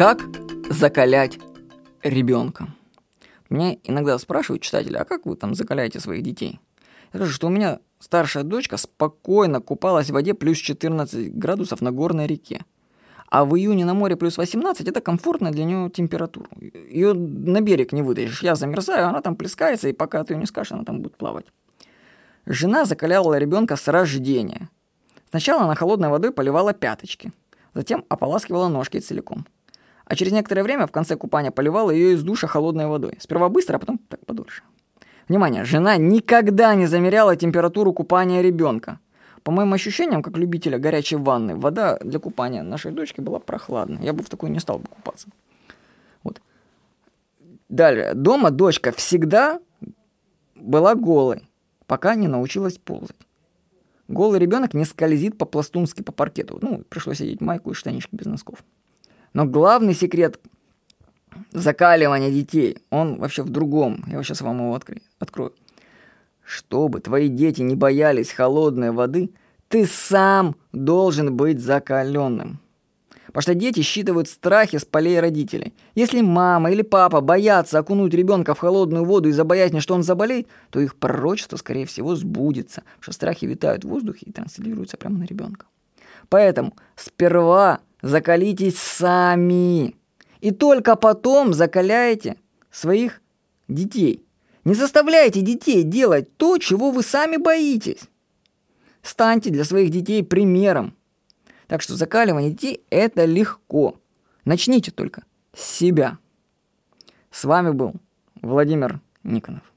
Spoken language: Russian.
Как закалять ребенка? Меня иногда спрашивают читатели, а как вы там закаляете своих детей? Я скажу, что у меня старшая дочка спокойно купалась в воде плюс 14 градусов на горной реке. А в июне на море плюс 18 это комфортная для нее температура. Ее на берег не вытащишь. Я замерзаю, она там плескается, и пока ты ее не скажешь, она там будет плавать. Жена закаляла ребенка с рождения. Сначала она холодной водой поливала пяточки, затем ополаскивала ножки целиком. А через некоторое время в конце купания поливала ее из душа холодной водой. Сперва быстро, а потом так подольше. Внимание, жена никогда не замеряла температуру купания ребенка. По моим ощущениям, как любителя горячей ванны, вода для купания нашей дочки была прохладной. Я бы в такой не стал бы купаться. Вот. Далее. Дома дочка всегда была голой, пока не научилась ползать. Голый ребенок не скользит по-пластунски по паркету. Ну, пришлось одеть майку и штанишки без носков. Но главный секрет закаливания детей, он вообще в другом. Я сейчас вам его открою. открою. Чтобы твои дети не боялись холодной воды, ты сам должен быть закаленным. Потому что дети считывают страхи с полей родителей. Если мама или папа боятся окунуть ребенка в холодную воду из-за боязни, что он заболеет, то их пророчество, скорее всего, сбудется, потому что страхи витают в воздухе и транслируются прямо на ребенка. Поэтому сперва закалитесь сами. И только потом закаляйте своих детей. Не заставляйте детей делать то, чего вы сами боитесь. Станьте для своих детей примером. Так что закаливание детей – это легко. Начните только с себя. С вами был Владимир Никонов.